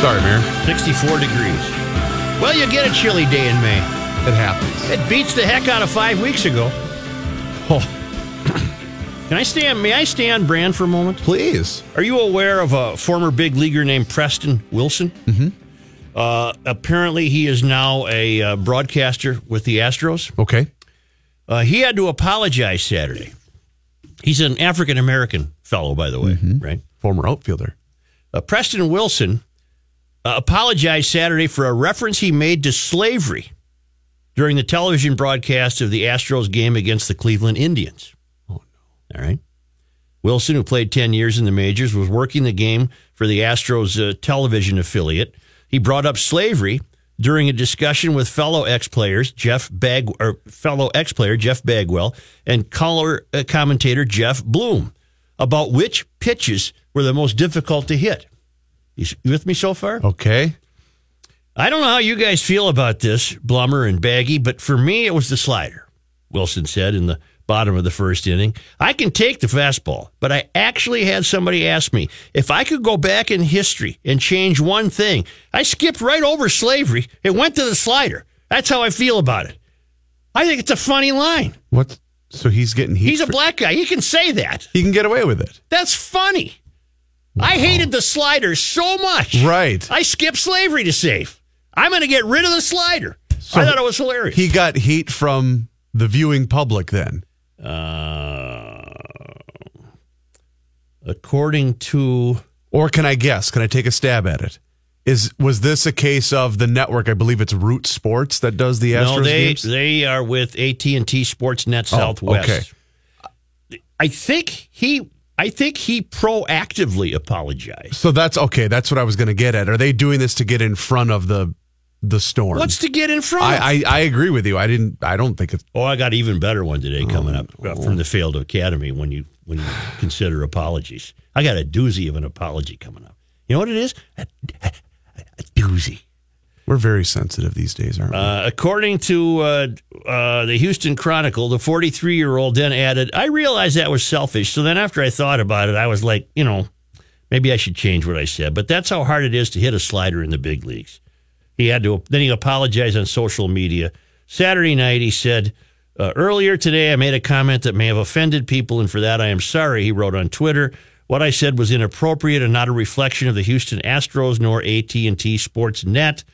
Sorry, Mayor. 64 degrees. Well, you get a chilly day in May. It happens. It beats the heck out of five weeks ago. Oh, Can I stay on, may I stay on brand for a moment? please. Are you aware of a former big leaguer named Preston Wilson? Mm-hmm. Uh, apparently, he is now a uh, broadcaster with the Astros. Okay. Uh, he had to apologize Saturday. He's an African American fellow, by the way, right? Former outfielder. Uh, Preston Wilson uh, apologized Saturday for a reference he made to slavery during the television broadcast of the Astros game against the Cleveland Indians. Oh, no. All right. Wilson, who played 10 years in the majors, was working the game for the Astros uh, television affiliate. He brought up slavery during a discussion with fellow ex-players Jeff Bag or fellow ex-player Jeff Bagwell and color uh, commentator Geoff Blum about which pitches were the most difficult to hit. You with me so far? Okay. I don't know how you guys feel about this, Blummer and Baggy, but for me, it was the slider, Wilson said in the bottom of the first inning. I can take the fastball, but I actually had somebody ask me if I could go back in history and change one thing. I skipped right over slavery and went to the slider. That's how I feel about it. I think it's a funny line. What? So he's getting heat. He's a for- black guy. He can say that. He can get away with it. That's funny. I hated the slider so much. Right. I skipped slavery to save. I'm going to get rid of the slider. I thought it was hilarious. He got heat from the viewing public then. uh, according to Or can I guess? Can I take a stab at it? Is was this a case of the network? I believe it's Root Sports that does the Astros no, they games. they are with AT and T Sportsnet Oh, Southwest. okay. I think he I think he proactively apologized. So that's okay. That's what I was going to get at. Are they doing this to get in front of the the storm? What's to get in front? I, I I agree with you. I didn't. I don't think it's. Oh, I got an even better one today coming up uh, from the failed academy. When you when you consider apologies, I got a doozy of an apology coming up. You know what it is? A, a, a doozy. We're very sensitive these days, aren't we? Uh, according to uh, uh, the Houston Chronicle, the 43 year old then added, "I realized that was selfish. So then, after I thought about it, I was like, you know, maybe I should change what I said. But that's how hard it is to hit a slider in the big leagues." He had to. Then he apologized on social media. Saturday night, he said, uh, "Earlier today, I made a comment that may have offended people, and for that, I am sorry." He wrote on Twitter. What I said was inappropriate and not a reflection of the Houston Astros nor AT and T Sports Net.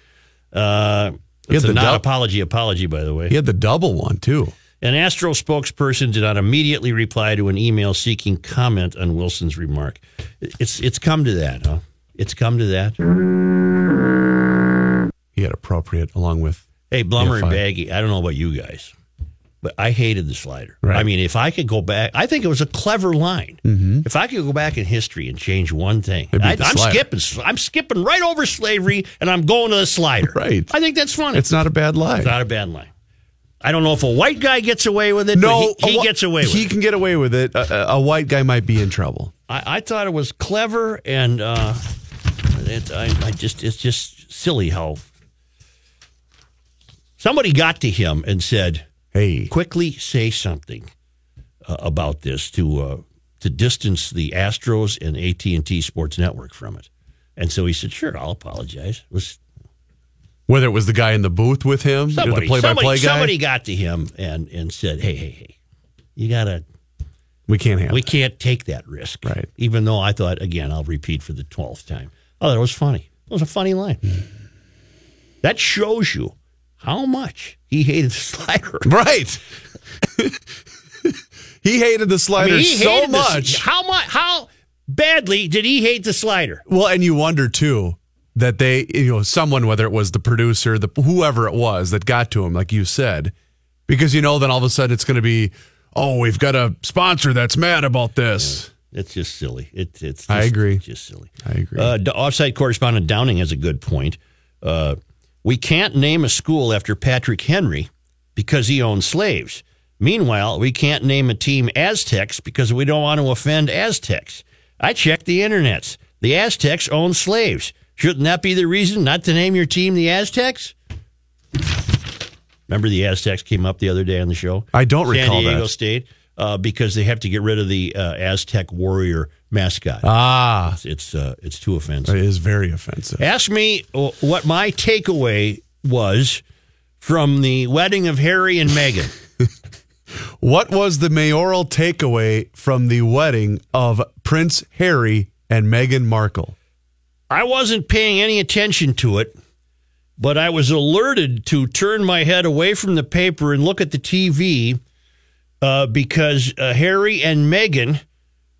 Uh, He had it's a not dub- apology apology, by the way. he had the double one too. An Astro spokesperson did not immediately reply to an email seeking comment on Wilson's remark. It's it's come to that, huh? It's come to that. He had appropriate along with. Hey, Blummer and. Baggy, I don't know about you guys, but I hated the slider. Right. I mean, if I could go back, I think it was a clever line. If I could go back in history and change one thing, I, I'm slider. skipping. I'm skipping right over slavery, and I'm going to the slider. Right. I think that's funny. It's not a bad line. It's not a bad line. I don't know if a white guy gets away with it. no, he, he a gets away with He it. can get away with it. A, a- a white guy might be in trouble. I, I thought it was clever, and uh, it, I, I just it's just silly how somebody got to him and said, Hey, "Quickly say something uh, about this to uh, to distance the Astros and AT and T Sports Network from it." And so he said, "Sure, I'll apologize." Was whether it was the guy in the booth with him, somebody, the play-by-play somebody, guy, somebody got to him and and said, "Hey, hey, hey, you gotta." we can't handle. We it. can't take that risk. Right. Even though I thought, again, I'll repeat for the 12th time. Oh, that was funny. It was a funny line. That shows you how much he hated the slider. Right. he hated the I slider mean, he so hated the- much. how much? How badly did he hate the slider? Well, and you wonder too that they, you know, someone, whether it was the producer, the whoever it was that got to him, like you said, because you know, then all of a sudden it's going to be, oh, we've got a sponsor that's mad about this. It's just silly. It, it's. Just, I agree. Just silly. I agree. Uh, offsite correspondent Downing has a good point. Uh, we can't name a school after Patrick Henry because he owned slaves. Meanwhile, we can't name a team Aztecs because we don't want to offend Aztecs. I checked the internets. The Aztecs owned slaves. Shouldn't that be the reason not to name your team the Aztecs? Remember the Aztecs came up the other day on the show? I don't San recall Diego that. State uh, because they have to get rid of the uh, Aztec warrior mascot. Ah, It's it's, uh, it's too offensive. it is very offensive. Ask me what my takeaway was from the wedding of Harry and Meghan. What was the mayoral takeaway from the wedding of Prince Harry and Meghan Markle? I wasn't paying any attention to it, but I was alerted to turn my head away from the paper and look at the TV uh, because uh, Harry and Meghan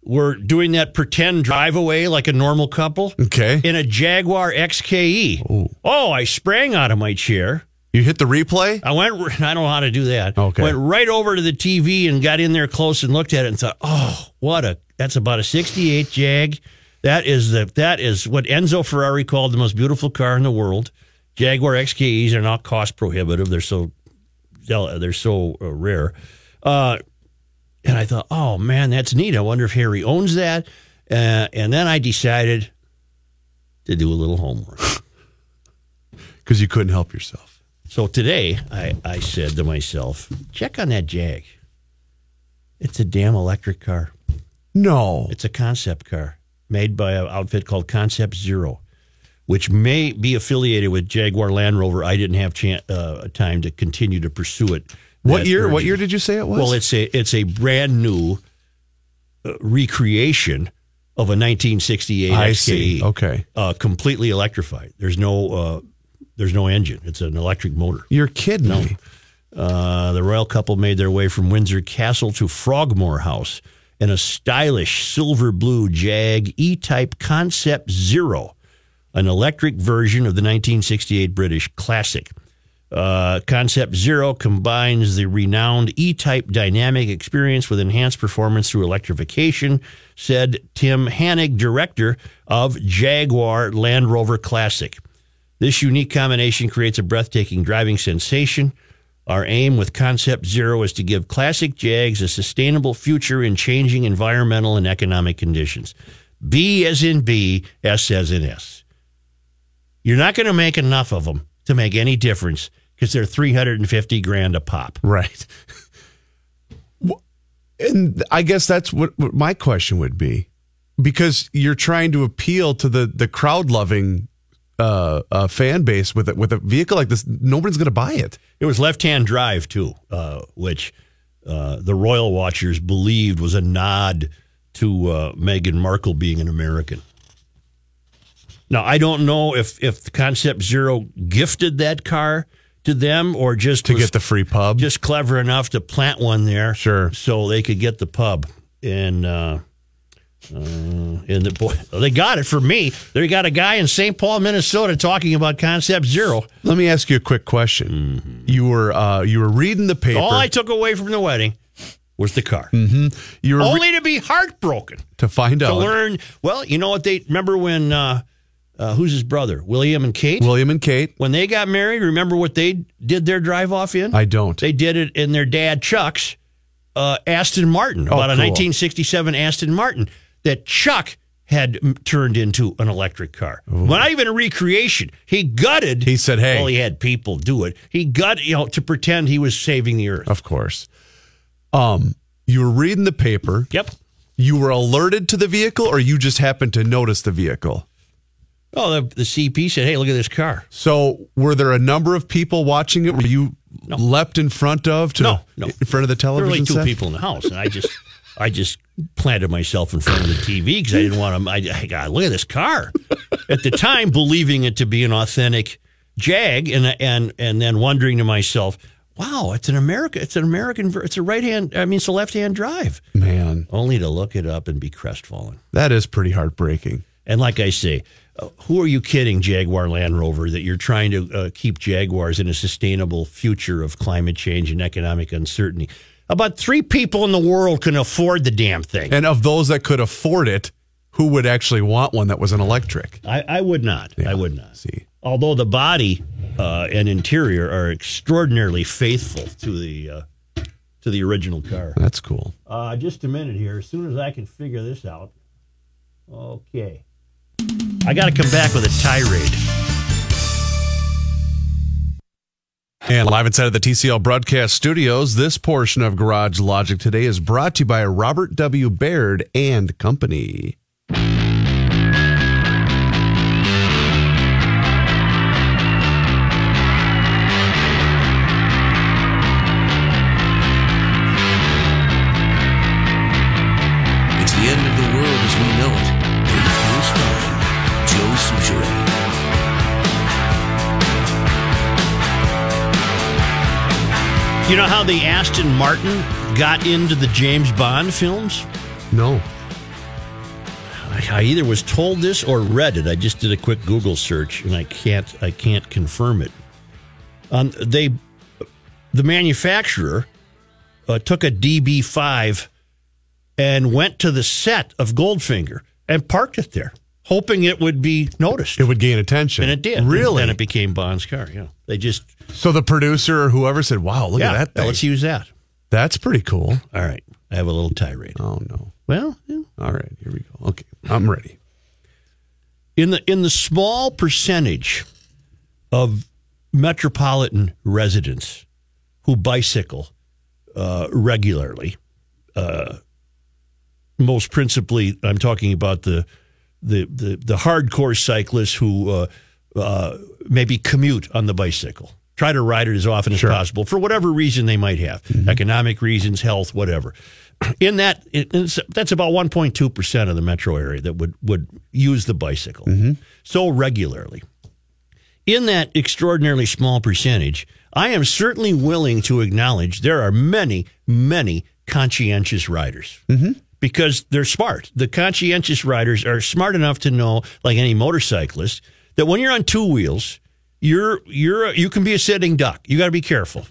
were doing that pretend drive away like a normal couple Okay. in a Jaguar XKE. Oh, I sprang out of my chair. You hit the replay? I went. I don't know how to do that. Okay. Went right over to the TV and got in there close and looked at it and thought, "Oh, what a that's about a '68 Jag. That is the that is what Enzo Ferrari called the most beautiful car in the world. Jaguar XKEs are not cost prohibitive. They're so they're so uh, rare. Uh, and I thought, oh man, that's neat. I wonder if Harry owns that. Uh, and then I decided to do a little homework. Because you couldn't help yourself. So today, I, I said to myself, check on that Jag. It's a damn electric car. No. It's a concept car made by an outfit called Concept Zero, which may be affiliated with Jaguar Land Rover. I didn't have chan- uh, time to continue to pursue it. What year? What year did you say it was? Well, it's a it's a brand new uh, recreation of a 1968 I XKE. see. Okay. uh, completely electrified. There's no uh, there's no engine. It's an electric motor. You're kidding me. Uh, the royal couple made their way from Windsor Castle to Frogmore House in a stylish silver blue Jag E Type Concept Zero, an electric version of the 1968 British classic. Uh, Concept Zero combines the renowned E Type dynamic experience with enhanced performance through electrification, said Tim Hannig, director of Jaguar Land Rover Classic. This unique combination creates a breathtaking driving sensation. Our aim with Concept Zero is to give classic Jags a sustainable future in changing environmental and economic conditions. B as in B, S as in S. You're not going to make enough of them to make any difference because they're 350 grand a pop. Right. And I guess that's what, what my question would be, because you're trying to appeal to the the crowd loving uh, uh, fan base with a, with a vehicle like this. Nobody's going to buy it. It was left hand drive, too, uh, which uh, the Royal Watchers believed was a nod to uh, Meghan Markle being an American. Now, I don't know if, if Concept Zero gifted that car to them or just To was get the free pub, just clever enough to plant one there. Sure. So they could get the pub. And, uh, uh, and the boy, they got it for me. They got a guy in St. Paul, Minnesota, talking about Concept Zero. let me ask you a quick question. You were uh, you were reading the paper. All I took away from the wedding was the car. you were re- Only to be heartbroken to find to out to learn. Well, you know what they remember when uh, uh, who's his brother, William and Kate, William and Kate. when they got married. Remember what they did their drive off in? I don't. they did it in their dad Chuck's uh, Aston Martin, Oh, about a cool. 1967 Aston Martin that Chuck had m- turned into an electric car. Well, not even a recreation. He gutted. He said, "Hey." Well, he had people do it. He gutted, you know, to pretend he was saving the earth. Of course. Um, you were reading the paper. Yep. You were alerted to the vehicle, or you just happened to notice the vehicle. Oh, the, the CP said, "Hey, look at this car." So, were there a number of people watching it? Were you leapt in front of to No, no. in front of the There were television only two set? people in the house, and I just, I just planted myself in front of the TV because I didn't want to. I, I got look at this car. At the time, believing it to be an authentic Jag, and and and then wondering to myself, wow, it's an America, it's an American, it's a right hand, I mean, it's a left hand drive. Man, Only to look it up and be crestfallen. that is pretty heartbreaking. And like I say, uh, who are you kidding, Jaguar Land Rover, that you're trying to uh, keep Jaguars in a sustainable future of climate change and economic uncertainty? About three people in the world can afford the damn thing. And of those that could afford it, who would actually want one that was an electric? I, I would not. I would not. See, Although the body uh, and interior are extraordinarily faithful to the uh, to the original car. that's cool. Uh, just a minute here. As soon as I can figure this out. Okay. I got to come back with a tirade. And live inside of the TCL broadcast studios, this portion of Garage Logic today is brought to you by Robert W. Baird and Company. You know how the Aston Martin got into the James Bond films? No. I, either was told this or read it. I just did a quick Google search, and I can't. I can't confirm it. Um, they, the manufacturer, uh, took a DB5 and went to the set of Goldfinger and parked it there, hoping it would be noticed. It would gain attention. and it did. Really? And it became Bond's car. Yeah. They just so the producer or whoever said, wow, look yeah. at that thing. Let's use that. That's pretty cool. All right. I have a little tirade. Oh, no. Well, yeah. All right, here we go. Okay, I'm ready. in the in the small percentage of metropolitan residents who bicycle uh, regularly, uh, most principally, I'm talking about the the the, the hardcore cyclists who uh, uh, maybe commute on the bicycle, try to ride it as often as possible for whatever reason they might have, mm-hmm. economic reasons, health, whatever. In that, it, that's about 1.2 percent of the metro area that would would use the bicycle mm-hmm. so regularly. In that extraordinarily small percentage, I am certainly willing to acknowledge there are many, many conscientious riders mm-hmm. because they're smart. The conscientious riders are smart enough to know, like any motorcyclist, that when you're on two wheels, you're you're you can be a sitting duck. You got to be careful.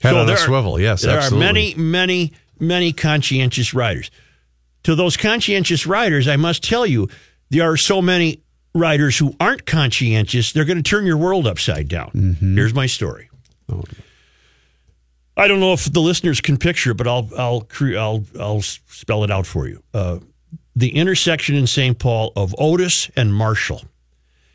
Head on a are- swivel, yes, there absolutely. are many, many, many conscientious riders. To those conscientious riders, I must tell you, there are so many riders who aren't conscientious. They're going to turn your world upside down. Mm-hmm. Here's my story. I don't know if the listeners can picture but I'll I'll I'll I'll spell it out for you. Uh, the intersection in St. Paul of Otis and Marshall.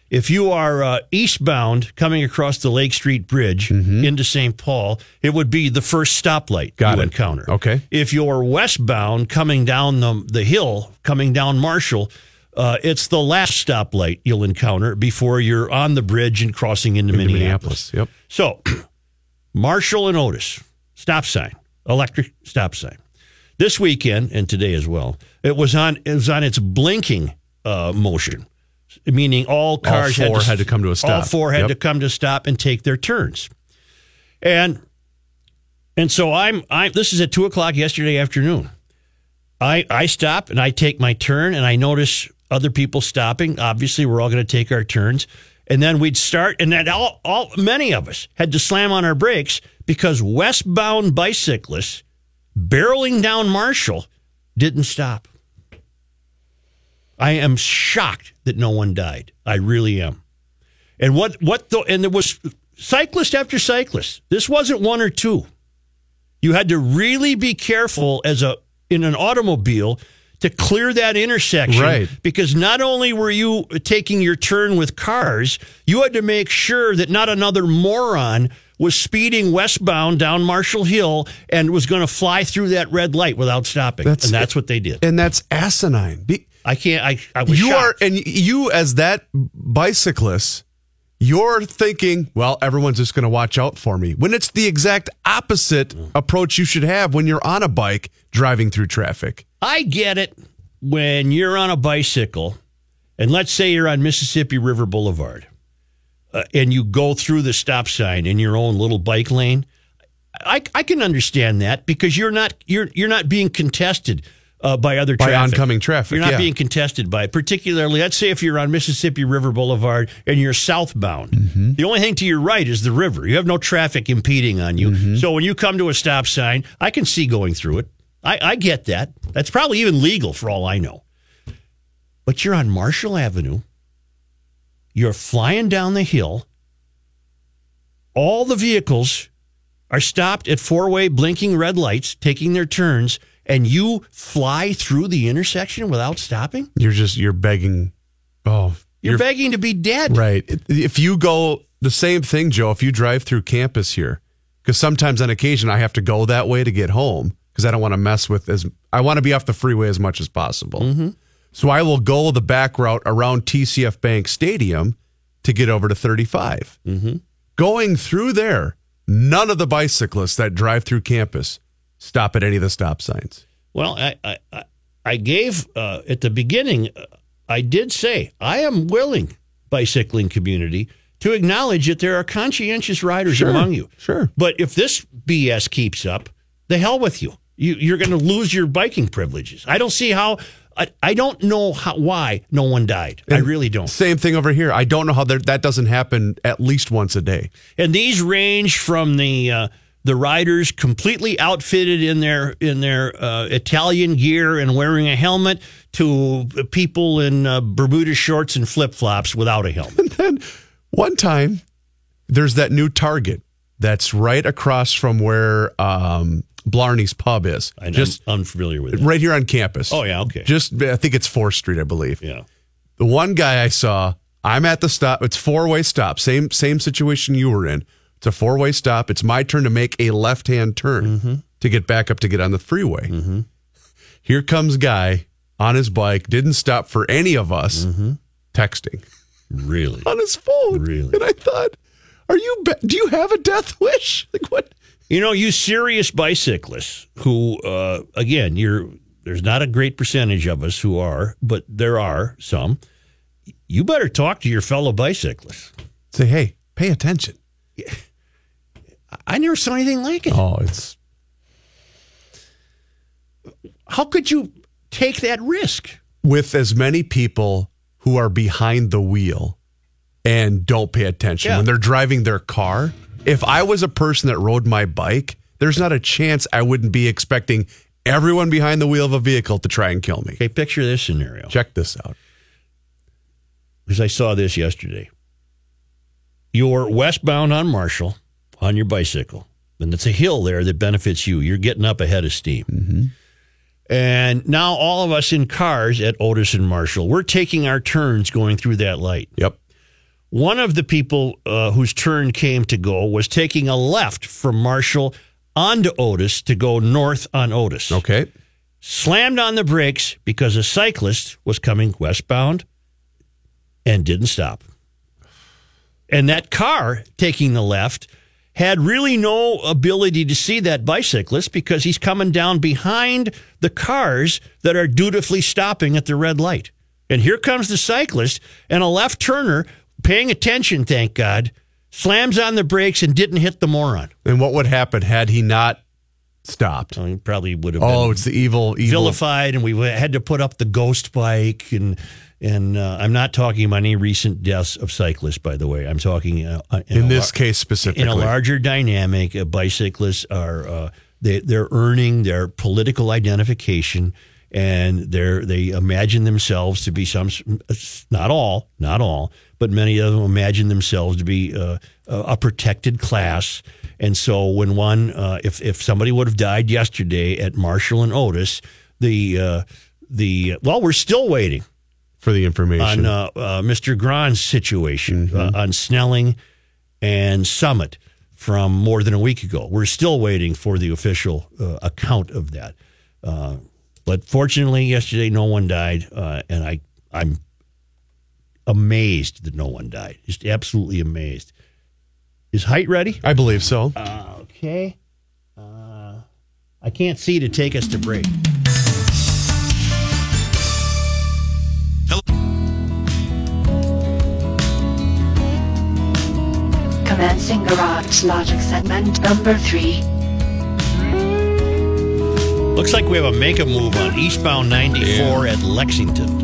If you are uh, eastbound coming across the Lake Street Bridge into St. Paul, it would be the first stoplight Mm-hmm. Got you it. encounter. Okay. If you're westbound coming down the, the hill, coming down Marshall, uh, it's the last stoplight you'll encounter before you're on the bridge and crossing into, Into Minneapolis. Yep. So, Marshall and Otis, stop sign, electric stop sign. This weekend and today as well, it was on it was on its blinking uh, motion, meaning all cars all four had, had to come to a stop. All four had Yep. to come to stop and take their turns, and and so I'm I this is at two o'clock yesterday afternoon. I I stop and I take my turn and I notice other people stopping. Obviously, we're all going to take our turns, and then we'd start, and then all, all many of us had to slam on our brakes because westbound bicyclists barreling down Marshall didn't stop. I am shocked that no one died. I really am. And what what the and there was cyclist after cyclist. This wasn't one or two. You had to really be careful as a in an automobile to clear that intersection Right. because not only were you taking your turn with cars, you had to make sure that not another moron was speeding westbound down Marshall Hill and was going to fly through that red light without stopping. That's- and that's what they did. And that's asinine. Be- I can't I I was you shocked. are, and you as that bicyclist, you're thinking, well, everyone's just going to watch out for me. When it's the exact opposite approach you should have when you're on a bike driving through traffic. I get it when you're on a bicycle, and let's say you're on Mississippi River Boulevard. uh, and you go through the stop sign in your own little bike lane, I, I can understand that because you're not you're you're not being contested uh, by other By traffic. oncoming traffic, You're not yeah. being contested by it. Particularly, let's say if you're on Mississippi River Boulevard and you're southbound, the only thing to your right is the river. You have no traffic impeding on you. So when you come to a stop sign, I can see going through it. I, I get that. That's probably even legal for all I know. But you're on Marshall Avenue. You're flying down the hill. All the vehicles are stopped at four way blinking red lights, taking their turns, and you fly through the intersection without stopping? You're just you're begging. Oh, You're, begging to be dead. right. If you go the same thing, Joe. If you drive through campus here, because sometimes on occasion I have to go that way to get home because I don't want to mess with as I want to be off the freeway as much as possible. Mm-hmm. So I will go the back route around TCF Bank Stadium to get over to 35. Mm-hmm. Going through there, none of the bicyclists that drive through campus stop at any of the stop signs. Well, I, I, I- gave uh, at the beginning, I did say I am willing, bicycling community, to acknowledge that there are conscientious riders Sure, among you. sure. But if this BS keeps up, the hell with you. you you're going to lose your biking privileges. I don't see how. I, I don't know how, why no one died. I really don't. Same thing over here. I don't know how that doesn't happen at least once a day. and these range from the uh, the riders completely outfitted in their in their uh, Italian gear and wearing a helmet to people in uh, Bermuda shorts and flip flops without a helmet. And then one time, there's that new Target that's right across from where um, Blarney's Pub is. I know, just I'm unfamiliar with it. right here on campus. Oh, yeah, okay. Just I think it's Fourth Street, I believe. Yeah. The one guy I saw, I'm at the stop. It's four way stop. Same same situation you were in. It's a four way stop. It's my turn to make a left hand turn Mm-hmm. to get back up to get on the freeway. Here comes guy on his bike. Didn't stop for any of us. Texting Really? on his phone. Really? And I thought, are you? Be- do you have a death wish? Like what? You know, you serious bicyclists who, uh, again, you're there's not a great percentage of us who are, but there are some. You better talk to your fellow bicyclists. Say, hey, pay attention. I never saw anything like it. Oh, it's How could you take that risk? with as many people who are behind the wheel and don't pay attention Yeah. when they're driving their car. If I was a person that rode my bike, there's not a chance I wouldn't be expecting everyone behind the wheel of a vehicle to try and kill me. Okay, picture this scenario. Check this out. Because I saw this yesterday. You're westbound on Marshall on your bicycle, and it's a hill there that benefits you. You're getting up ahead of steam. And now all of us in cars at Otis and Marshall, we're taking our turns going through that light. Yep. One of the people uh, whose turn came to go was taking a left from Marshall onto Otis to go north on Otis. Okay. Slammed on the brakes because a cyclist was coming westbound and didn't stop. And that car taking the left had really no ability to see that bicyclist because he's coming down behind the cars that are dutifully stopping at the red light. And here comes the cyclist and a left turner paying attention, thank God, slams on the brakes and didn't hit the moron. And what would happen had he not stopped? So he probably would have Oh, been it's the evil, evil. vilified, and we had to put up the ghost bike. And and uh, I'm not talking about any recent deaths of cyclists, by the way. I'm talking uh, in a this lar- case specifically. in a larger dynamic. Uh, bicyclists are uh, they they're earning their political identification, and they're they imagine themselves to be some not all not all, but many of them imagine themselves to be uh, a protected class. And so when one uh, if if somebody would have died yesterday at Marshall and Otis, the uh, the well we're still waiting for the information. on uh, uh, Mr. Gron's situation uh, on Snelling and Summit from more than a week ago. We're still waiting for the official uh, account of that. Uh, but fortunately, yesterday no one died, uh, and I I'm amazed that no one died. Just absolutely amazed. Is height ready? I believe so. Okay. Uh, I can't see to take us to break. Commencing Garage Logic segment number 3. Looks like we have a make a move on eastbound 94 at Lexington.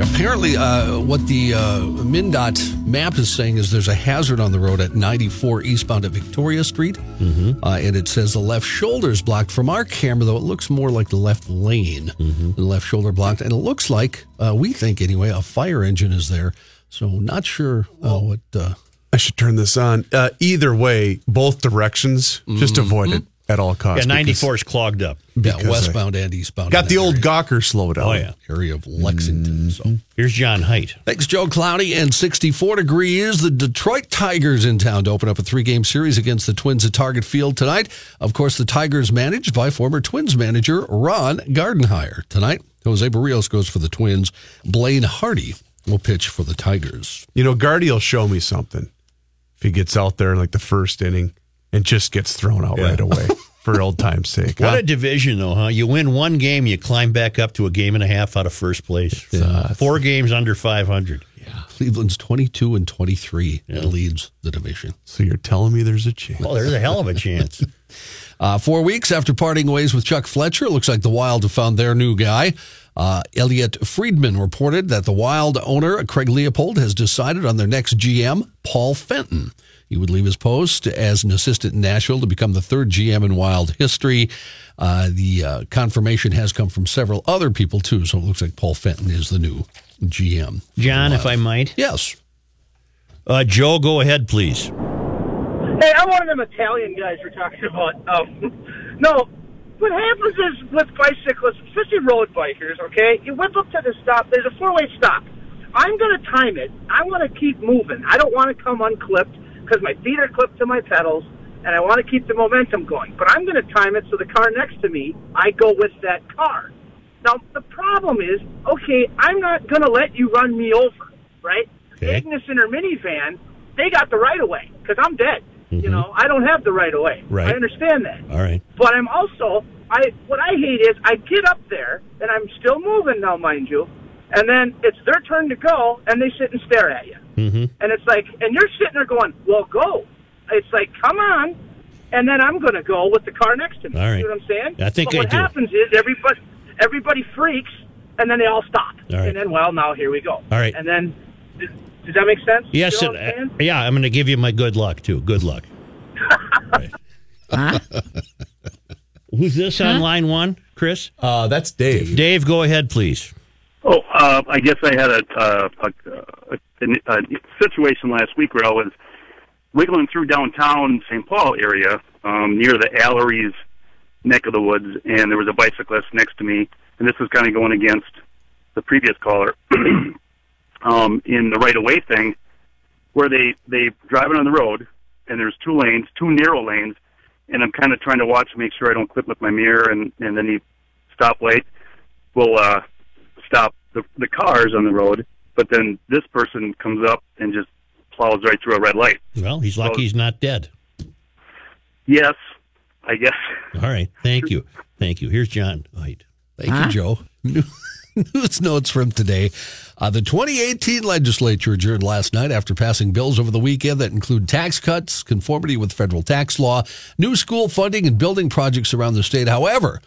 Apparently, uh, what the uh, MnDOT map is saying is there's a hazard on the road at 94 eastbound at Victoria Street. Mm-hmm. Uh, and it says the left shoulder is blocked. From our camera, though, it looks more like the left lane. Mm-hmm. The left shoulder blocked. And it looks like, uh, we think anyway, a fire engine is there. So, not sure uh, what. Uh, I should turn this on. Uh, either way, both directions, just avoid it at all costs. Yeah, 94 is clogged up. yeah, Because I- westbound and eastbound. Got the that old area. Gawker slow down. Oh, yeah. area of Lexington. Mm-hmm. So. Here's John Height. Thanks, Joe. Cloudy and 64 degrees. The Detroit Tigers in town to open up a three game series against the Twins at Target Field tonight. Of course, the Tigers managed by former Twins manager Ron Gardenhire. Tonight, Jose Berrios goes for the Twins. Blaine Hardy will pitch for the Tigers. You know, Gardy will show me something if he gets out there in like the first inning and just gets thrown out right away for old time's sake. What huh? a division, though, huh? You win one game, you climb back up to a game and a half out of first place. Four games under 500. Yeah. Cleveland's 22 and 23 and leads the division. so you're telling me there's a chance? Well, there's a hell of a chance. Uh, four weeks after parting ways with Chuck Fletcher, it looks like the Wild have found their new guy. Uh, Elliotte Friedman reported that the Wild owner, Craig Leopold, has decided on their next GM, Paul Fenton. He would leave his post as an assistant in Nashville to become the third GM in Wild history. Uh, the uh, confirmation has come from several other people, too, so it looks like Paul Fenton is the new GM. John, if I might. Yes. Uh, Joe, go ahead, please. Hey, I'm one of them Italian guys we're talking about. Um, no, what happens is with bicyclists, especially road bikers, okay, you whip up to the stop. There's a four-way stop. I'm going to time it. I want to keep moving. I don't want to come unclipped because my feet are clipped to my pedals, and I want to keep the momentum going. But I'm going to time it so the car next to me, I go with that car. Now, the problem is, okay, I'm not going to let you run me over, right? Okay. Ignition or minivan, they got the right of way because I'm dead. You mm-hmm. know, I don't have the right of way. Right. I understand that. All right. But I'm also, I what I hate is I get up there and I'm still moving now, mind you, and then it's their turn to go and they sit and stare at you, Mm-hmm. and it's like, and you're sitting there going, well, go. It's like, come on, and then I'm going to go with the car next to me. All right. You know what I'm saying? I think but I what do. happens is everybody everybody freaks, and then they all stop, All right. and then well, now here we go. All right. and then. Does, does that make sense? Yes, You know it, what I'm uh, yeah, I'm going to give you my good luck, too. Good luck. Right. Who's this on line one, Chris? Uh, that's Dave. Dave, go ahead, please. Oh, uh, I guess I had a, uh, a, a, a situation last week where I was wiggling through downtown St. Paul area um, near the Alleries neck of the woods, and there was a bicyclist next to me, and this was kind of going against the previous caller um, in the right of way thing, where they they driving on the road, and there's two lanes, two narrow lanes, and I'm kind of trying to watch to make sure I don't clip with my mirror, and and then he stoplight will uh, stop the the cars on the road, but then this person comes up and just plows right through a red light. Well, he's lucky he's not dead. Yes, I guess. All right. Thank you. Thank you. Here's John Height. Thank you, Joe. News notes from today. Uh, the 2018 legislature adjourned last night after passing bills over the weekend that include tax cuts, conformity with federal tax law, new school funding, and building projects around the state. However,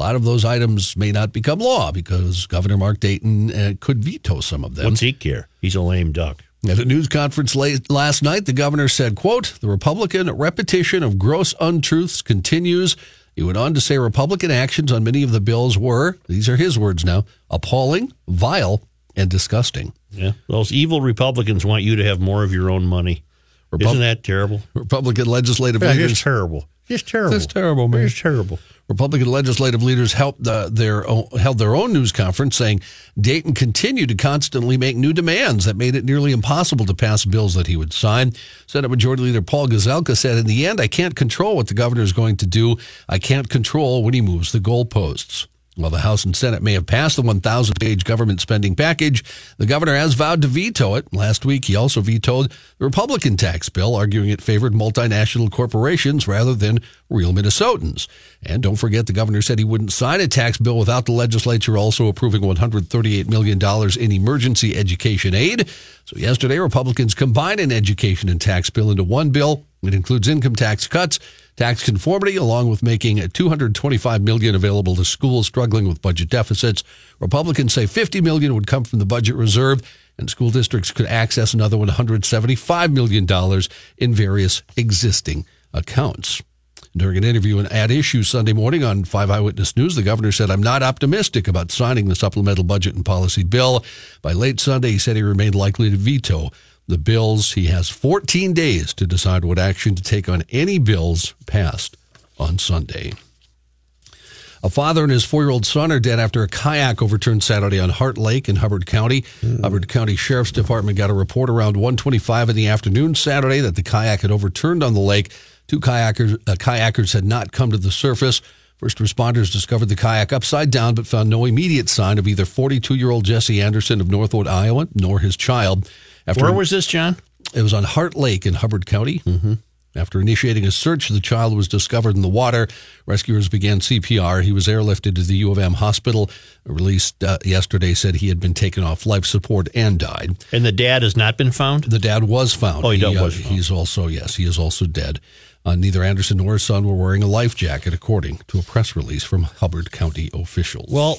a lot of those items may not become law because Governor Mark Dayton uh, could veto some of them. What's he care? He's a lame duck. At a news conference late last night, the governor said, quote, the Republican repetition of gross untruths continues. He went on to say Republican actions on many of the bills were, these are his words now, appalling, vile, and disgusting. Yeah. Those evil Republicans want you to have more of your own money. Repub- Isn't that terrible? Republican legislative Yeah, leaders terrible. Just terrible. That's terrible, man. It's terrible. Republican legislative leaders helped the, their own, held their own news conference saying Dayton continued to constantly make new demands that made it nearly impossible to pass bills that he would sign. Senate Majority Leader Paul Gazelka said, "In the end, I can't control what the governor is going to do. I can't control when he moves the goalposts." While the House and Senate may have passed the 1,000 page government spending package, the governor has vowed to veto it. Last week, he also vetoed the Republican tax bill, arguing it favored multinational corporations rather than real Minnesotans. And don't forget, the governor said he wouldn't sign a tax bill without the legislature also approving $138 million in emergency education aid. So yesterday, Republicans combined an education and tax bill into one bill. It includes income tax cuts, tax conformity, along with making 225 million available to schools struggling with budget deficits. Republicans say 50 million would come from the budget reserve, and school districts could access another 175 million dollars in various existing accounts. During an interview in At Issue Sunday morning on 5 Eyewitness News, the governor said, I'm not optimistic about signing the supplemental budget and policy bill. By late Sunday, he said he remained likely to veto the bills. He has 14 days to decide what action to take on any bills passed on Sunday. A father and his four year old son are dead after a kayak overturned Saturday on Hart Lake in Hubbard County. Hubbard County Sheriff's Department got a report around 125 in the afternoon Saturday that the kayak had overturned on the lake. Two kayakers, uh, kayakers had not come to the surface. First responders discovered the kayak upside down, but found no immediate sign of either 42 year old Jesse Anderson of Northwood, Iowa, nor his child. After Where was this, John? it was on Hart Lake in Hubbard County. Mm-hmm. After initiating a search, the child was discovered in the water. Rescuers began CPR. He was airlifted to the U of M hospital. Released uh, yesterday, said he had been taken off life support and died. And the dad has not been found? The dad was found. Oh, he uh, was found. He's also yes, he is also dead. Uh, neither Anderson nor his son were wearing a life jacket, according to a press release from Hubbard County officials. Well,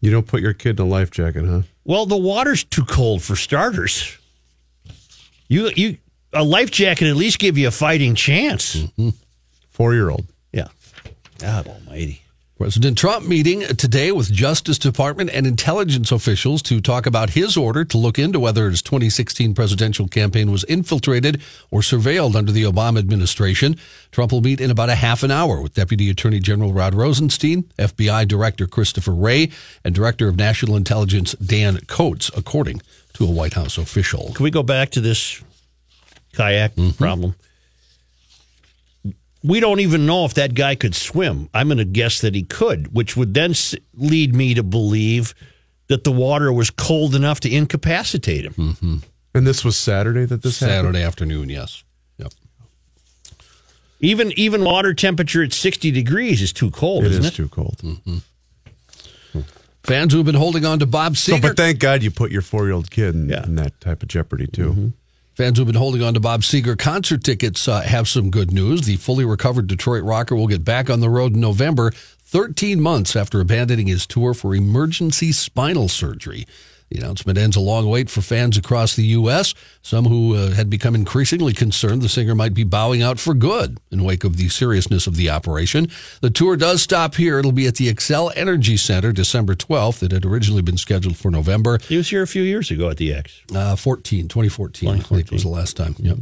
You don't put your kid in a life jacket, huh? Well, the water's too cold for starters. You you a life jacket at least give you a fighting chance. Mm-hmm. Four year old. Yeah. God almighty. President Trump meeting today with Justice Department and intelligence officials to talk about his order to look into whether his 2016 presidential campaign was infiltrated or surveilled under the Obama administration. Trump will meet in about a half an hour with Deputy Attorney General Rod Rosenstein, FBI Director Christopher Wray, and Director of National Intelligence Dan Coats, according to a White House official. Can we go back to this kayak mm-hmm. problem? We don't even know if that guy could swim. I'm going to guess that he could, which would then lead me to believe that the water was cold enough to incapacitate him. Mm-hmm. And this was Saturday that this happened? Saturday afternoon, yes. Yep. Even even water temperature at 60 degrees is too cold, It isn't is it? too cold. Mm-hmm. Fans who have been holding on to Bob So, Seger. but thank God you put your four year old kid in, Yeah. in that type of jeopardy, too. Mm-hmm. Fans who've been holding on to Bob Seger concert tickets uh, have some good news. The fully recovered Detroit rocker will get back on the road in November, 13 months after abandoning his tour for emergency spinal surgery. The announcement ends a long wait for fans across the U.S., some who uh, had become increasingly concerned the singer might be bowing out for good in wake of the seriousness of the operation. The tour does stop here. It'll be at the Xcel Energy Center December 12th. It had originally been scheduled for November. He was here a few years ago at the X. Uh, 14, 2014, I think it was the last time. Yep.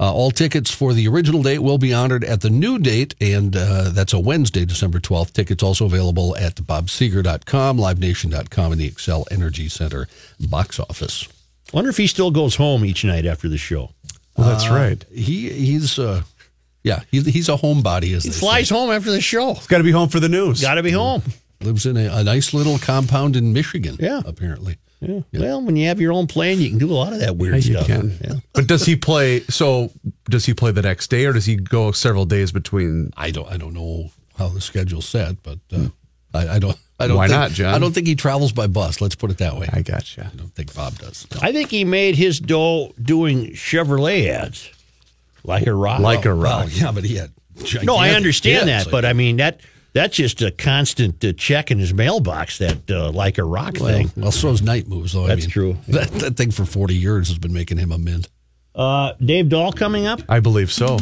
Uh, all tickets for the original date will be honored at the new date, and uh, that's a Wednesday, December 12th. Tickets also available at bobseger.com, livenation.com, and the Xcel Energy Center box office. Wonder if he still goes home each night after the show. Well, that's right. He He's, uh, yeah, he, he's a homebody, as He flies say. home after the show. He's got to be home for the news. Got to be home. Lives in a, a nice little compound in Michigan, Yeah. apparently. Yeah. Well, when you have your own plane, you can do a lot of that weird Yeah, you stuff. can. Yeah. But does he play? So does he play the next day, or does he go several days between? I don't I don't know how the schedule's set, but uh, I, I don't I don't Why think, not, John? I don't think he travels by bus. Let's put it that way. I gotcha. I don't think Bob does. No. I think he made his dough doing Chevrolet ads, like a rock. Like a Well, rock. yeah, but he had. no, I understand hits. that, but I mean that that's just a constant uh, check in his mailbox. That uh, like a rock well, thing. well, so's night moves though. I That's mean, true. That, that thing for forty years has been making him a mint. Uh, Dave Dahl coming up. I believe so.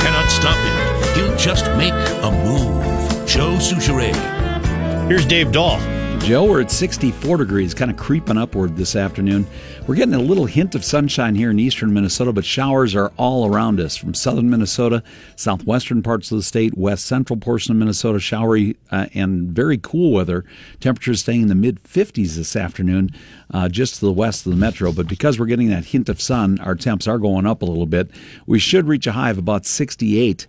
Cannot stop him. He'll just make a move. Joe Soucheray. Here's Dave Dahl. Joe, we're at 64 degrees, kind of creeping upward this afternoon. We're getting a little hint of sunshine here in eastern Minnesota, but showers are all around us from southern Minnesota, southwestern parts of the state, west central portion of Minnesota, showery uh, and very cool weather. Temperatures staying in the mid 50s this afternoon, uh, just to the west of the metro. But because we're getting that hint of sun, our temps are going up a little bit. We should reach a high of about 68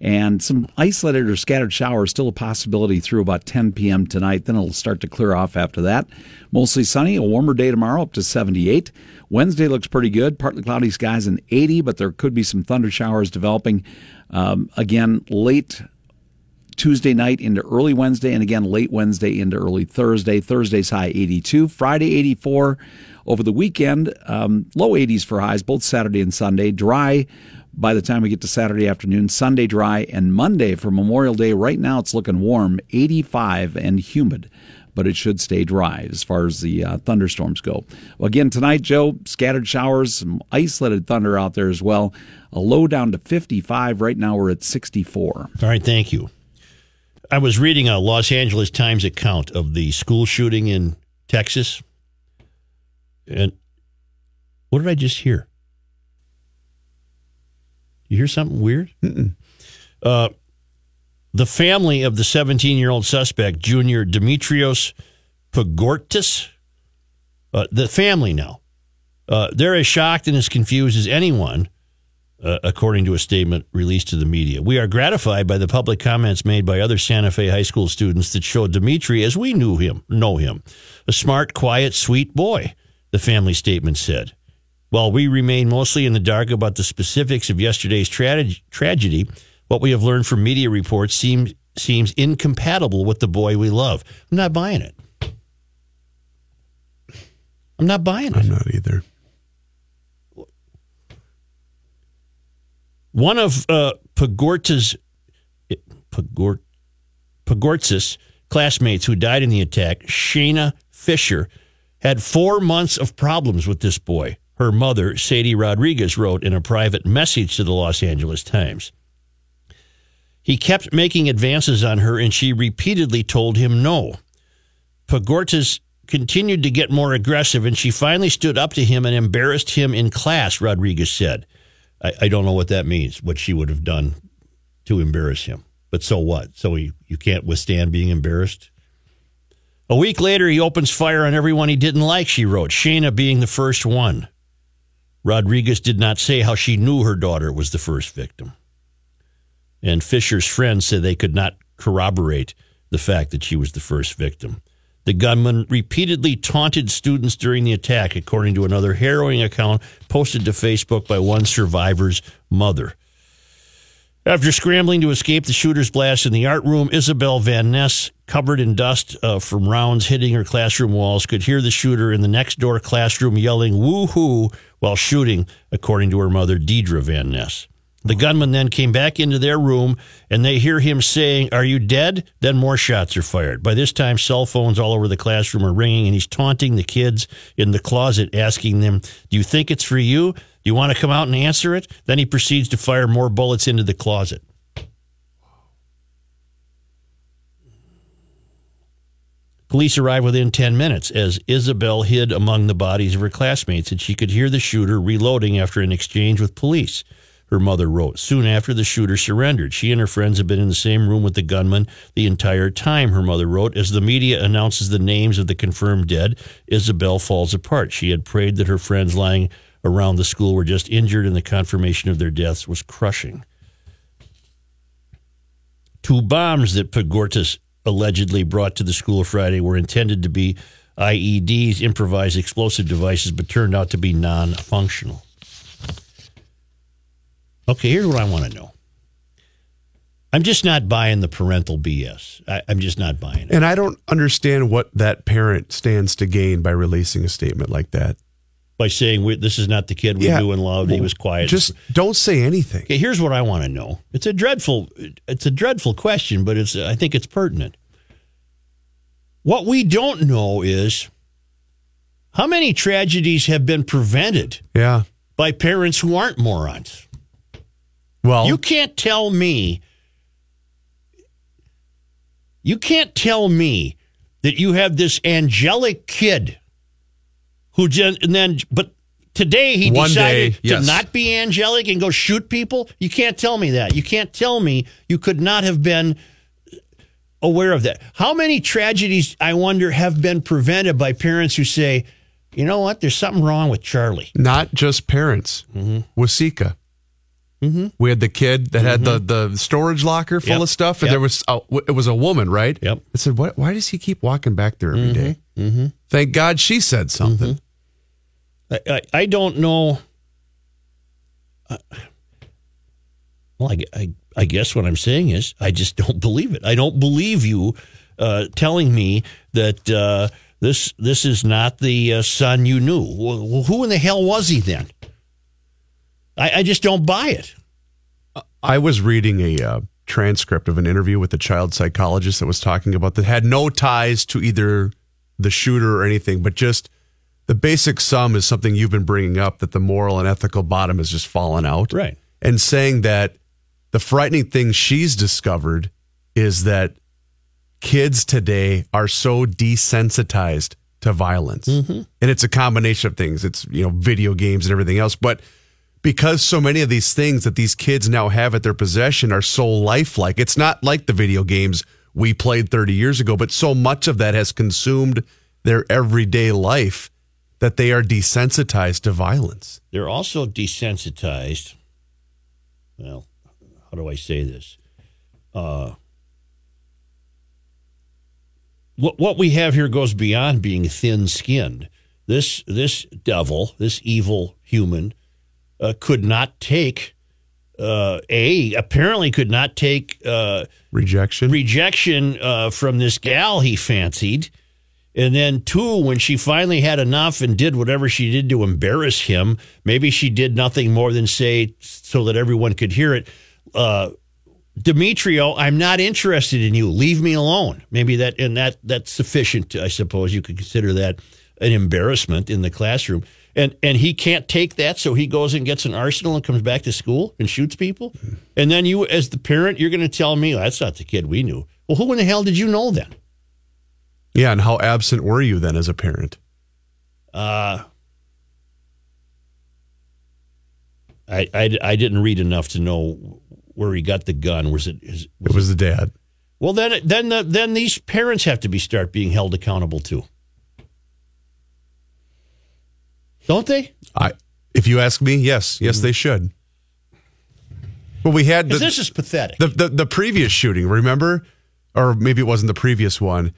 and some isolated or scattered showers still a possibility through about 10 p.m. tonight. Then it'll start to clear off after that. Mostly sunny, a warmer day tomorrow up to 78. Wednesday looks pretty good, partly cloudy skies and 80, but there could be some thunder showers developing um, again late Tuesday night into early Wednesday, and again late Wednesday into early Thursday. Thursday's high 82, Friday 84. Over the weekend, um, low 80s for highs, both Saturday and Sunday. Dry by the time we get to Saturday afternoon. Sunday dry, and Monday for Memorial Day. Right now it's looking warm, 85 and humid, but it should stay dry as far as the uh, thunderstorms go. Well, again, tonight, Joe, scattered showers, some isolated thunder out there as well. A low down to 55. Right now we're at 64. All right, thank you. I was reading a Los Angeles Times account of the school shooting in Texas. And what did I just hear? You hear something weird? Uh, the family of the 17 year old suspect, Junior Dimitrios Pagourtzis, uh, the family now, uh, they're as shocked and as confused as anyone, uh, according to a statement released to the media. We are gratified by the public comments made by other Santa Fe high school students that show Dimitri as we knew him, know him, a smart, quiet, sweet boy, the family statement said. While we remain mostly in the dark about the specifics of yesterday's tra- tragedy, what we have learned from media reports seems seems incompatible with the boy we love. I'm not buying it. I'm not buying it. I'm not either. One of uh, Pagorta's Pagort, Pagortz's classmates who died in the attack, Shana Fisher, had four months of problems with this boy her mother, Sadie Rodriguez, wrote in a private message to the Los Angeles Times. He kept making advances on her, and she repeatedly told him no. Pagortas continued to get more aggressive, and she finally stood up to him and embarrassed him in class, Rodriguez said. I, I don't know what that means, what she would have done to embarrass him. But so what? So he, you can't withstand being embarrassed? A week later, he opens fire on everyone he didn't like, she wrote, Shana being the first one. Rodriguez did not say how she knew her daughter was the first victim. And Fisher's friends said they could not corroborate the fact that she was the first victim. The gunman repeatedly taunted students during the attack, according to another harrowing account posted to Facebook by one survivor's mother. After scrambling to escape the shooter's blast in the art room, Isabel Van Ness, covered in dust uh, from rounds hitting her classroom walls, could hear the shooter in the next door classroom yelling woo-hoo while shooting, according to her mother, Deidre Van Ness. The gunman then came back into their room and they hear him saying, Are you dead? Then more shots are fired. By this time, cell phones all over the classroom are ringing and he's taunting the kids in the closet, asking them, Do you think it's for you? Do you want to come out and answer it? Then he proceeds to fire more bullets into the closet. Police arrived within 10 minutes as Isabel hid among the bodies of her classmates and she could hear the shooter reloading after an exchange with police. Her mother wrote. Soon after the shooter surrendered, she and her friends had been in the same room with the gunman the entire time, her mother wrote. As the media announces the names of the confirmed dead, Isabel falls apart. She had prayed that her friends lying around the school were just injured and the confirmation of their deaths was crushing. Two bombs that Pagortas allegedly brought to the school Friday were intended to be IEDs, improvised explosive devices, but turned out to be non functional. Okay, here's what I want to know. I'm just not buying the parental BS. I, am just not buying it. And I don't understand what that parent stands to gain by releasing a statement like that. By saying this is not the kid we yeah, knew and loved, well, he was quiet. Just don't say anything. Okay, here's what I want to know. It's a dreadful, it's a dreadful question, but it's I think it's pertinent. What we don't know is how many tragedies have been prevented. Yeah. By parents who aren't morons. Well, you can't tell me. You can't tell me that you have this angelic kid who just, and then, but today he decided day, yes. to not be angelic and go shoot people? You can't tell me that. You can't tell me you could not have been aware of that. How many tragedies, I wonder, have been prevented by parents who say, you know what, there's something wrong with Charlie? Not just parents. Mm-hmm. Waseca. We had the kid that had the, the storage locker full Yep. of stuff, and Yep. there was a, it was a woman, right? Yep. I said, "What? Why does he keep walking back there every day?" Mm-hmm. Thank God she said something. I, I, I don't know. Uh, well, I, I, I guess what I'm saying is I just don't believe it. I don't believe you uh, telling me that uh, this this is not the uh, son you knew. Well, who in the hell was he then? I, I just don't buy it. I was reading a uh, transcript of an interview with a child psychologist that was talking about that had no ties to either the shooter or anything, but just the basic sum is something you've been bringing up that the moral and ethical bottom has just fallen out. Right. And saying that the frightening thing she's discovered is that kids today are so desensitized to violence. And it's a combination of things. It's, you know, video games and everything else. But because so many of these things that these kids now have at their possession are so lifelike, it's not like the video games we played 30 years ago, but so much of that has consumed their everyday life that they are desensitized to violence. They're also desensitized. Well, how do I say this? Uh, what what we have here goes beyond being thin-skinned. This this devil, this evil human, uh, could not take uh, a apparently could not take uh, Rejection. rejection uh, from this gal he fancied. And then, two, when she finally had enough and did whatever she did to embarrass him, maybe she did nothing more than say so that everyone could hear it. Uh, Demetrio, I'm not interested in you. Leave me alone. Maybe that and that that's sufficient. I suppose you could consider that an embarrassment in the classroom. And and he can't take that, so he goes and gets an arsenal and comes back to school and shoots people. And then you, as the parent, you're going to tell me "Oh, that's not the kid we knew. Well, who in the hell did you know then? Yeah, and how absent were you then as a parent? Uh, I, I, I didn't read enough to know where he got the gun. Was it? Is, It was the dad. well, then then the, then these parents have to be start being held accountable too, don't they? I, if you ask me, yes, yes, mm-hmm. they should. But we had the, this is pathetic. the, the the previous shooting. Remember, or maybe it wasn't the previous one.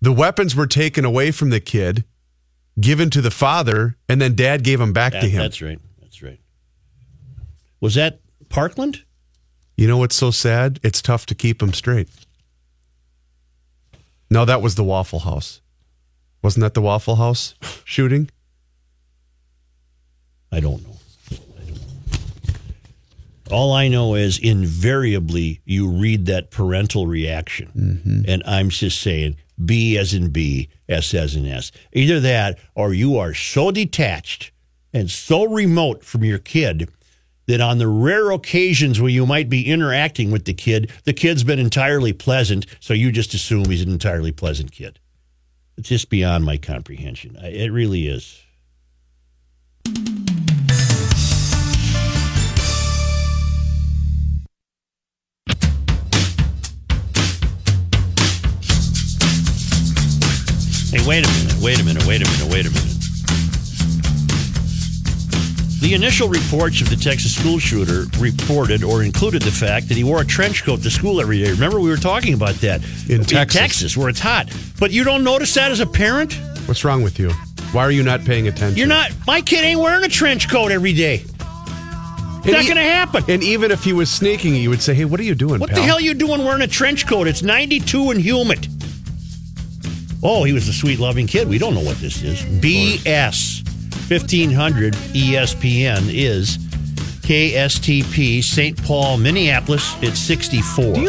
The weapons were taken away from the kid, given to the father, and then dad gave them back That- to him. That's right. That's right. Was that Parkland? You know what's so sad? It's tough to keep them straight. No, that was the Waffle House. Wasn't that the Waffle House shooting? I don't know. I don't know. All I know is invariably you read that parental reaction, mm-hmm. and I'm just saying B as in B, S as in S. Either that, or you are so detached and so remote from your kid that on the rare occasions where you might be interacting with the kid, the kid's been entirely pleasant, so you just assume he's an entirely pleasant kid. It's just beyond my comprehension. It really is. Hey, wait a minute, wait a minute, wait a minute, wait a minute. The initial reports of the Texas school shooter reported or included the fact that he wore a trench coat to school every day. Remember, we were talking about that In Texas. where it's hot. But you don't notice that as a parent? What's wrong with you? Why are you not paying attention? You're not. My kid ain't wearing a trench coat every day. It's And not e- going to happen. And even if he was sneaking, you would say, "Hey, what are you doing, What pal?" the hell are you doing wearing a trench coat? It's 92 and humid. Oh, he was a sweet, loving kid. We don't know what this is. BS 1500 ESPN is KSTP St. Paul, Minneapolis. It's 64.